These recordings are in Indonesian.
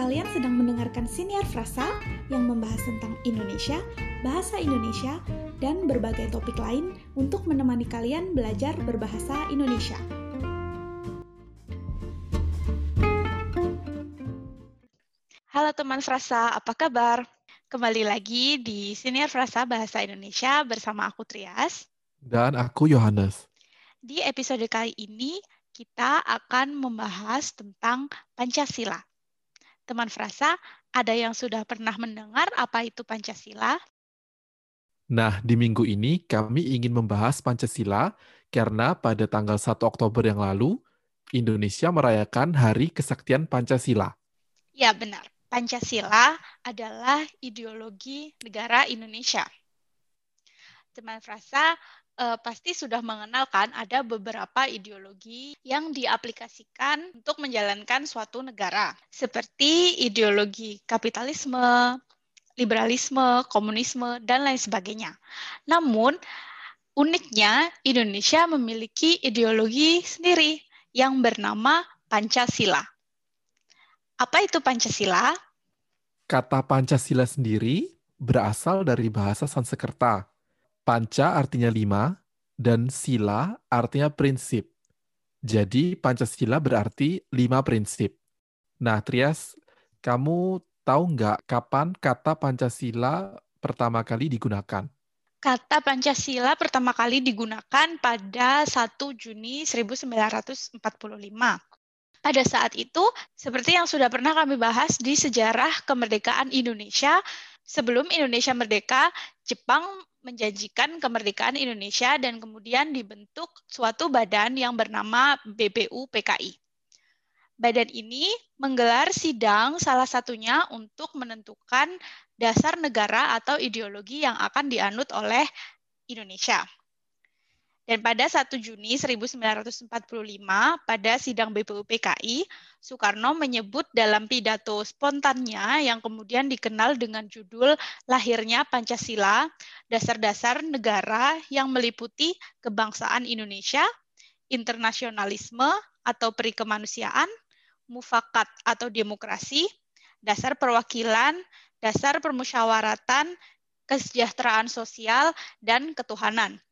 Kalian sedang mendengarkan Siniar Frasa yang membahas tentang Indonesia, bahasa Indonesia, dan berbagai topik lain untuk menemani kalian belajar berbahasa Indonesia. Halo teman Frasa, apa kabar? Kembali lagi di Siniar Frasa Bahasa Indonesia bersama aku Trias. Dan aku Yohanes. Di episode kali ini, kita akan membahas tentang Pancasila. Teman Frasa, ada yang sudah pernah mendengar apa itu Pancasila? Nah, di minggu ini kami ingin membahas Pancasila karena pada tanggal 1 Oktober yang lalu, Indonesia merayakan Hari Kesaktian Pancasila. Ya, benar. Pancasila adalah ideologi negara Indonesia. Teman Frasa, uh, pasti sudah mengenalkan ada beberapa ideologi yang diaplikasikan untuk menjalankan suatu negara, seperti ideologi kapitalisme, liberalisme, komunisme, dan lain sebagainya. Namun, uniknya Indonesia memiliki ideologi sendiri yang bernama Pancasila. Apa itu Pancasila? Kata Pancasila sendiri berasal dari bahasa Sanskerta Panca artinya lima, dan sila artinya prinsip. Jadi Pancasila berarti lima prinsip. Nah, Trias, kamu tahu nggak kapan kata Pancasila pertama kali digunakan? Kata Pancasila pertama kali digunakan pada 1 Juni 1945. Pada saat itu, seperti yang sudah pernah kami bahas di sejarah kemerdekaan Indonesia, sebelum Indonesia merdeka, Jepang menjanjikan kemerdekaan Indonesia dan kemudian dibentuk suatu badan yang bernama BPU-PKI. Badan ini menggelar sidang salah satunya untuk menentukan dasar negara atau ideologi yang akan dianut oleh Indonesia. Dan pada 1 Juni 1945, pada sidang BPUPKI, Soekarno menyebut dalam pidato spontannya yang kemudian dikenal dengan judul Lahirnya Pancasila, dasar-dasar negara yang meliputi kebangsaan Indonesia, internasionalisme atau perikemanusiaan, mufakat atau demokrasi, dasar perwakilan, dasar permusyawaratan, kesejahteraan sosial, dan ketuhanan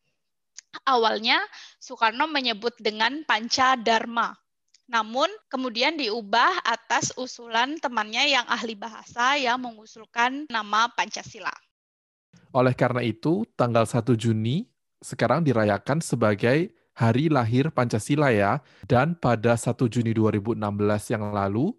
awalnya Soekarno menyebut dengan Panca Dharma. Namun kemudian diubah atas usulan temannya yang ahli bahasa yang mengusulkan nama Pancasila. Oleh karena itu, tanggal 1 Juni sekarang dirayakan sebagai hari lahir Pancasila ya. Dan pada 1 Juni 2016 yang lalu,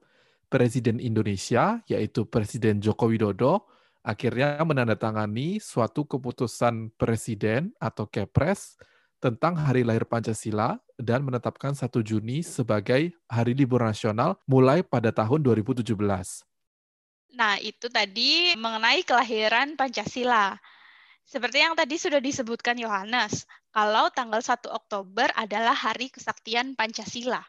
Presiden Indonesia, yaitu Presiden Joko Widodo, akhirnya menandatangani suatu keputusan Presiden atau Kepres tentang Hari Lahir Pancasila dan menetapkan 1 Juni sebagai Hari Libur Nasional mulai pada tahun 2017. Nah, itu tadi mengenai kelahiran Pancasila. Seperti yang tadi sudah disebutkan Yohanes, kalau tanggal 1 Oktober adalah Hari Kesaktian Pancasila.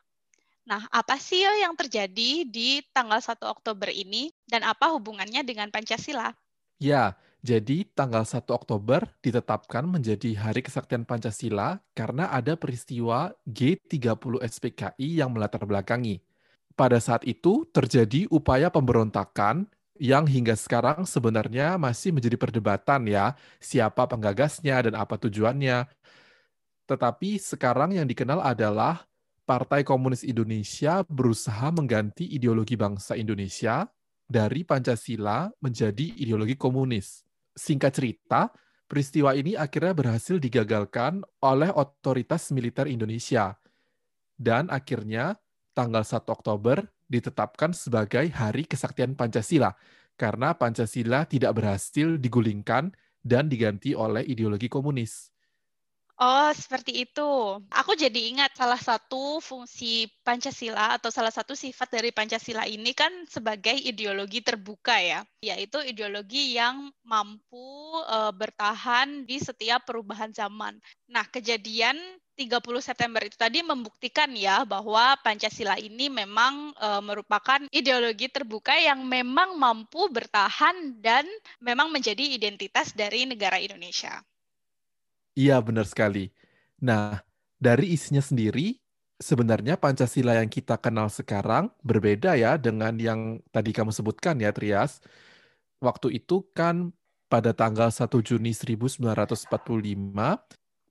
Nah, apa sih yang terjadi di tanggal 1 Oktober ini dan apa hubungannya dengan Pancasila? Ya, jadi tanggal 1 Oktober ditetapkan menjadi Hari Kesaktian Pancasila karena ada peristiwa G30 SPKI yang melatar belakangi. Pada saat itu terjadi upaya pemberontakan yang hingga sekarang sebenarnya masih menjadi perdebatan ya, siapa penggagasnya dan apa tujuannya. Tetapi sekarang yang dikenal adalah Partai Komunis Indonesia berusaha mengganti ideologi bangsa Indonesia dari Pancasila menjadi ideologi komunis. Singkat cerita, peristiwa ini akhirnya berhasil digagalkan oleh otoritas militer Indonesia. Dan akhirnya tanggal 1 Oktober ditetapkan sebagai Hari Kesaktian Pancasila karena Pancasila tidak berhasil digulingkan dan diganti oleh ideologi komunis. Oh, seperti itu. Aku jadi ingat salah satu fungsi Pancasila atau salah satu sifat dari Pancasila ini kan sebagai ideologi terbuka ya, yaitu ideologi yang mampu uh, bertahan di setiap perubahan zaman. Nah, kejadian 30 September itu tadi membuktikan ya bahwa Pancasila ini memang e, merupakan ideologi terbuka yang memang mampu bertahan dan memang menjadi identitas dari negara Indonesia. Iya, benar sekali. Nah, dari isinya sendiri, sebenarnya Pancasila yang kita kenal sekarang berbeda ya dengan yang tadi kamu sebutkan ya, Trias. Waktu itu kan pada tanggal 1 Juni 1945,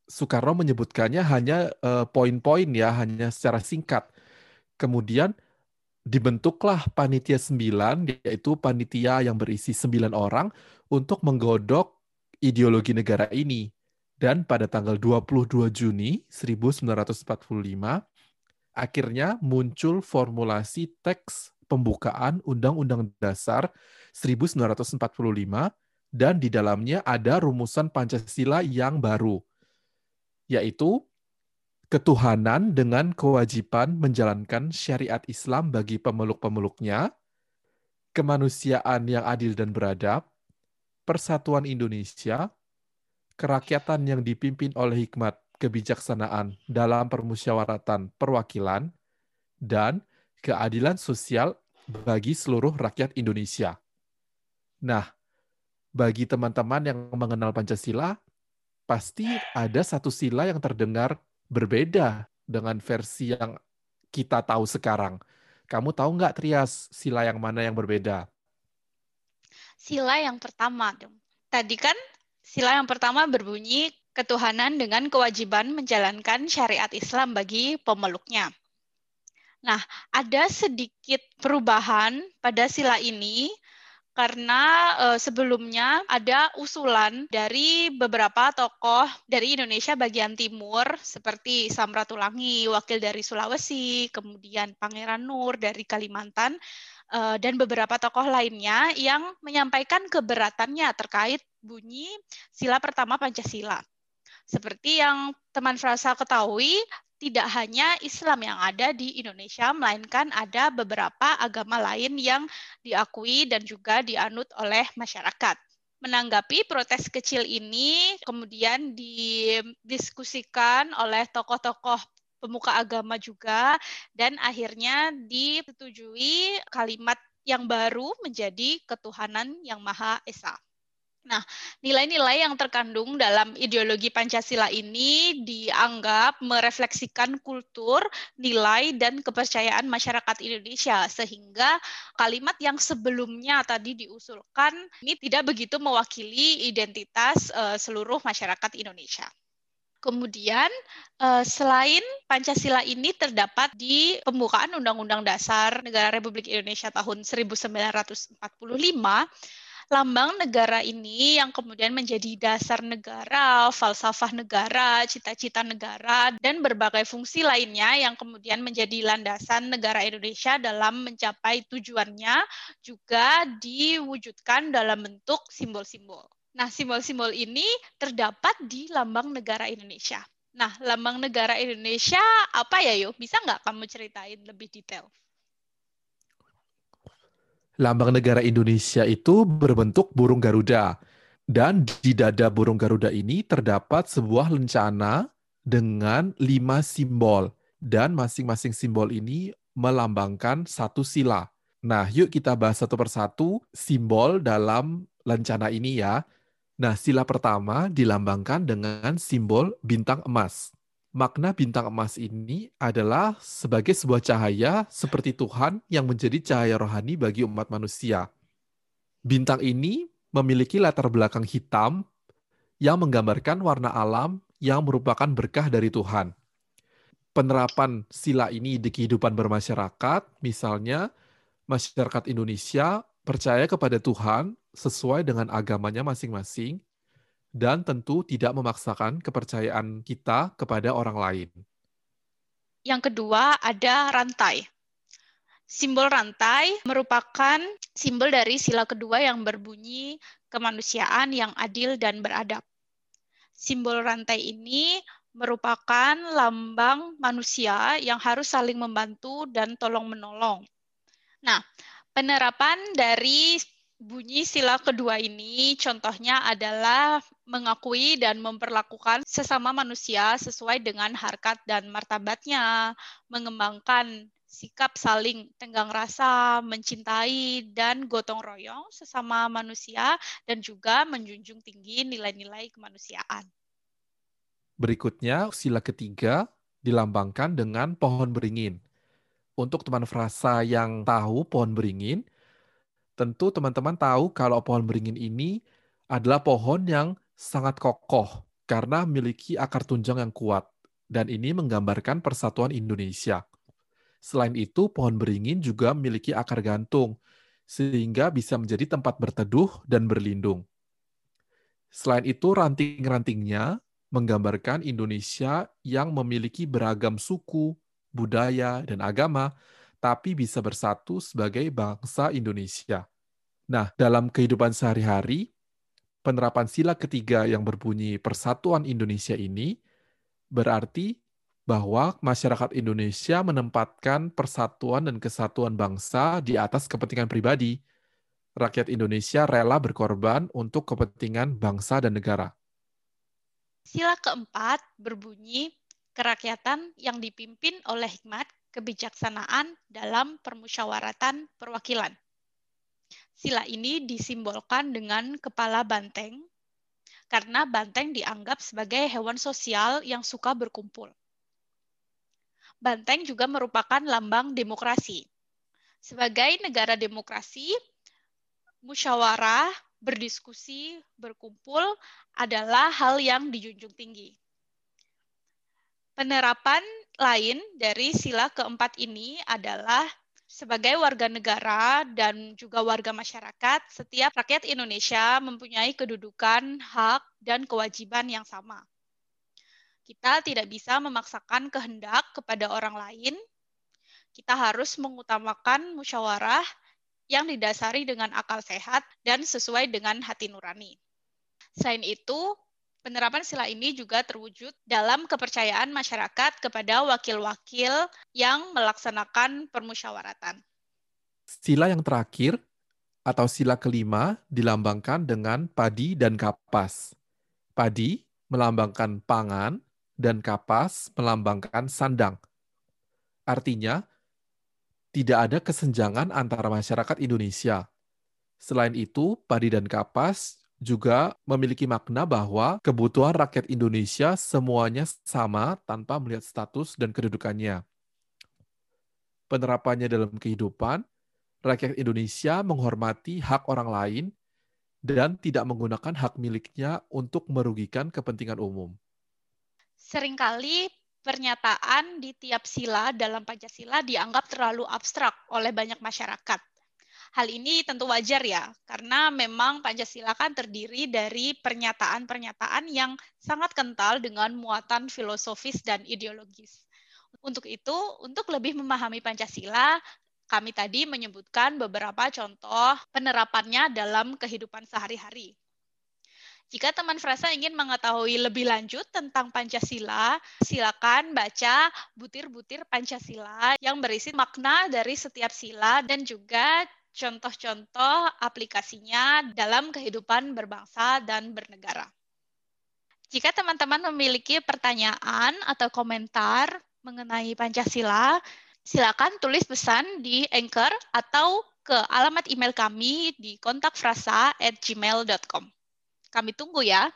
Soekarno menyebutkannya hanya uh, poin-poin ya, hanya secara singkat. Kemudian dibentuklah panitia sembilan, yaitu panitia yang berisi sembilan orang untuk menggodok ideologi negara ini. Dan pada tanggal 22 Juni 1945, akhirnya muncul formulasi teks pembukaan Undang-Undang Dasar 1945 dan di dalamnya ada rumusan Pancasila yang baru, yaitu ketuhanan dengan kewajiban menjalankan syariat Islam bagi pemeluk-pemeluknya, kemanusiaan yang adil dan beradab, persatuan Indonesia, kerakyatan yang dipimpin oleh hikmat kebijaksanaan dalam permusyawaratan perwakilan, dan keadilan sosial bagi seluruh rakyat Indonesia. Nah, bagi teman-teman yang mengenal Pancasila, pasti ada satu sila yang terdengar berbeda dengan versi yang kita tahu sekarang. Kamu tahu nggak, Trias, sila yang mana yang berbeda? Sila yang pertama. Tadi kan sila yang pertama berbunyi ketuhanan dengan kewajiban menjalankan syariat Islam bagi pemeluknya. Nah, ada sedikit perubahan pada sila ini karena uh, sebelumnya ada usulan dari beberapa tokoh dari Indonesia bagian timur seperti Samratulangi, wakil dari Sulawesi, kemudian Pangeran Nur dari Kalimantan uh, dan beberapa tokoh lainnya yang menyampaikan keberatannya terkait bunyi sila pertama Pancasila. Seperti yang teman Frasa ketahui, tidak hanya Islam yang ada di Indonesia, melainkan ada beberapa agama lain yang diakui dan juga dianut oleh masyarakat. Menanggapi protes kecil ini, kemudian didiskusikan oleh tokoh-tokoh pemuka agama juga, dan akhirnya disetujui kalimat yang baru menjadi ketuhanan yang Maha Esa. Nah, nilai-nilai yang terkandung dalam ideologi Pancasila ini dianggap merefleksikan kultur, nilai, dan kepercayaan masyarakat Indonesia, sehingga kalimat yang sebelumnya tadi diusulkan ini tidak begitu mewakili identitas uh, seluruh masyarakat Indonesia. Kemudian, uh, selain Pancasila ini terdapat di pembukaan Undang-Undang Dasar Negara Republik Indonesia tahun 1945, lambang negara ini yang kemudian menjadi dasar negara, falsafah negara, cita-cita negara, dan berbagai fungsi lainnya yang kemudian menjadi landasan negara Indonesia dalam mencapai tujuannya juga diwujudkan dalam bentuk simbol-simbol. Nah, simbol-simbol ini terdapat di lambang negara Indonesia. Nah, lambang negara Indonesia apa ya, yuk? Bisa nggak kamu ceritain lebih detail? Lambang negara Indonesia itu berbentuk burung Garuda. Dan di dada burung Garuda ini terdapat sebuah lencana dengan lima simbol. Dan masing-masing simbol ini melambangkan satu sila. Nah, yuk kita bahas satu persatu simbol dalam lencana ini ya. Nah, sila pertama dilambangkan dengan simbol bintang emas makna bintang emas ini adalah sebagai sebuah cahaya seperti Tuhan yang menjadi cahaya rohani bagi umat manusia. Bintang ini memiliki latar belakang hitam yang menggambarkan warna alam yang merupakan berkah dari Tuhan. Penerapan sila ini di kehidupan bermasyarakat, misalnya masyarakat Indonesia percaya kepada Tuhan sesuai dengan agamanya masing-masing, dan tentu tidak memaksakan kepercayaan kita kepada orang lain. Yang kedua ada rantai. Simbol rantai merupakan simbol dari sila kedua yang berbunyi kemanusiaan yang adil dan beradab. Simbol rantai ini merupakan lambang manusia yang harus saling membantu dan tolong-menolong. Nah, penerapan dari bunyi sila kedua ini contohnya adalah mengakui dan memperlakukan sesama manusia sesuai dengan harkat dan martabatnya, mengembangkan sikap saling tenggang rasa, mencintai dan gotong royong sesama manusia dan juga menjunjung tinggi nilai-nilai kemanusiaan. Berikutnya sila ketiga dilambangkan dengan pohon beringin. Untuk teman frasa yang tahu pohon beringin, tentu teman-teman tahu kalau pohon beringin ini adalah pohon yang sangat kokoh karena memiliki akar tunjang yang kuat. Dan ini menggambarkan persatuan Indonesia. Selain itu, pohon beringin juga memiliki akar gantung, sehingga bisa menjadi tempat berteduh dan berlindung. Selain itu, ranting-rantingnya menggambarkan Indonesia yang memiliki beragam suku, budaya, dan agama, tapi bisa bersatu sebagai bangsa Indonesia. Nah, dalam kehidupan sehari-hari, penerapan sila ketiga yang berbunyi Persatuan Indonesia ini berarti bahwa masyarakat Indonesia menempatkan persatuan dan kesatuan bangsa di atas kepentingan pribadi. Rakyat Indonesia rela berkorban untuk kepentingan bangsa dan negara. Sila keempat berbunyi kerakyatan yang dipimpin oleh hikmat kebijaksanaan dalam permusyawaratan perwakilan. Sila ini disimbolkan dengan kepala banteng karena banteng dianggap sebagai hewan sosial yang suka berkumpul. Banteng juga merupakan lambang demokrasi. Sebagai negara demokrasi, musyawarah, berdiskusi, berkumpul adalah hal yang dijunjung tinggi. Penerapan lain dari sila keempat ini adalah sebagai warga negara dan juga warga masyarakat, setiap rakyat Indonesia mempunyai kedudukan, hak, dan kewajiban yang sama. Kita tidak bisa memaksakan kehendak kepada orang lain. Kita harus mengutamakan musyawarah yang didasari dengan akal sehat dan sesuai dengan hati nurani. Selain itu, Penerapan sila ini juga terwujud dalam kepercayaan masyarakat kepada wakil-wakil yang melaksanakan permusyawaratan. Sila yang terakhir atau sila kelima dilambangkan dengan padi dan kapas. Padi melambangkan pangan dan kapas melambangkan sandang. Artinya, tidak ada kesenjangan antara masyarakat Indonesia. Selain itu, padi dan kapas juga memiliki makna bahwa kebutuhan rakyat Indonesia semuanya sama tanpa melihat status dan kedudukannya. Penerapannya dalam kehidupan, rakyat Indonesia menghormati hak orang lain dan tidak menggunakan hak miliknya untuk merugikan kepentingan umum. Seringkali pernyataan di tiap sila dalam Pancasila dianggap terlalu abstrak oleh banyak masyarakat Hal ini tentu wajar ya, karena memang Pancasila kan terdiri dari pernyataan-pernyataan yang sangat kental dengan muatan filosofis dan ideologis. Untuk itu, untuk lebih memahami Pancasila, kami tadi menyebutkan beberapa contoh penerapannya dalam kehidupan sehari-hari. Jika teman Frasa ingin mengetahui lebih lanjut tentang Pancasila, silakan baca butir-butir Pancasila yang berisi makna dari setiap sila dan juga contoh-contoh aplikasinya dalam kehidupan berbangsa dan bernegara. Jika teman-teman memiliki pertanyaan atau komentar mengenai Pancasila, silakan tulis pesan di Anchor atau ke alamat email kami di kontakfrasa@gmail.com. Kami tunggu ya.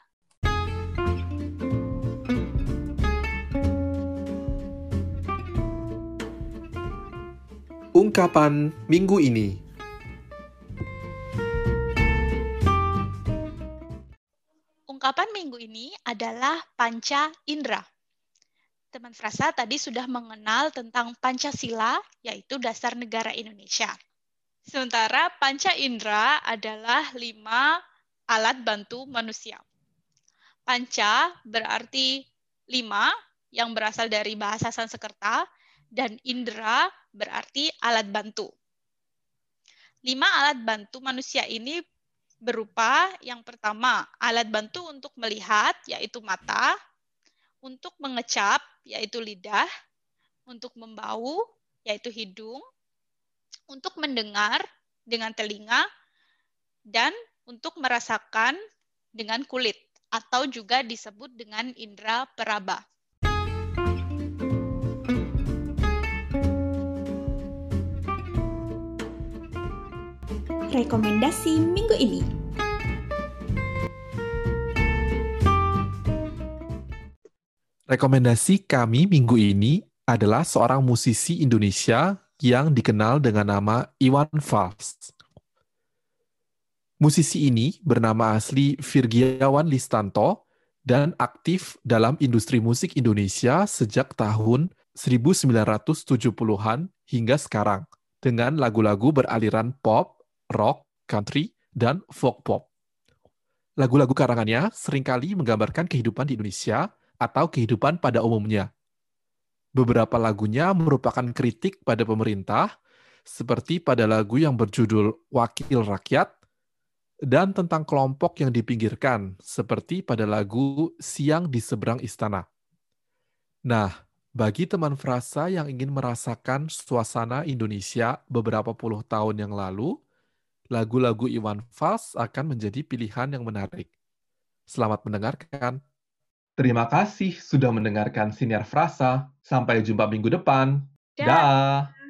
Ungkapan minggu ini. Ini adalah panca indera. Teman frasa tadi sudah mengenal tentang Pancasila, yaitu dasar negara Indonesia. Sementara panca indera adalah lima alat bantu manusia. Panca berarti lima, yang berasal dari bahasa Sanskerta, dan indera berarti alat bantu. Lima alat bantu manusia ini berupa yang pertama alat bantu untuk melihat yaitu mata, untuk mengecap yaitu lidah, untuk membau yaitu hidung, untuk mendengar dengan telinga dan untuk merasakan dengan kulit atau juga disebut dengan indera peraba. Rekomendasi minggu ini. Rekomendasi kami minggu ini adalah seorang musisi Indonesia yang dikenal dengan nama Iwan Fals. Musisi ini bernama asli Virgiawan Listanto dan aktif dalam industri musik Indonesia sejak tahun 1970-an hingga sekarang dengan lagu-lagu beraliran pop, rock, country, dan folk pop. Lagu-lagu karangannya sering kali menggambarkan kehidupan di Indonesia atau kehidupan pada umumnya. Beberapa lagunya merupakan kritik pada pemerintah, seperti pada lagu yang berjudul Wakil Rakyat dan tentang kelompok yang dipinggirkan, seperti pada lagu Siang di Seberang Istana. Nah, bagi teman frasa yang ingin merasakan suasana Indonesia beberapa puluh tahun yang lalu, lagu-lagu Iwan Fals akan menjadi pilihan yang menarik. Selamat mendengarkan. Terima kasih sudah mendengarkan Siniar Frasa. Sampai jumpa minggu depan. Dah. da.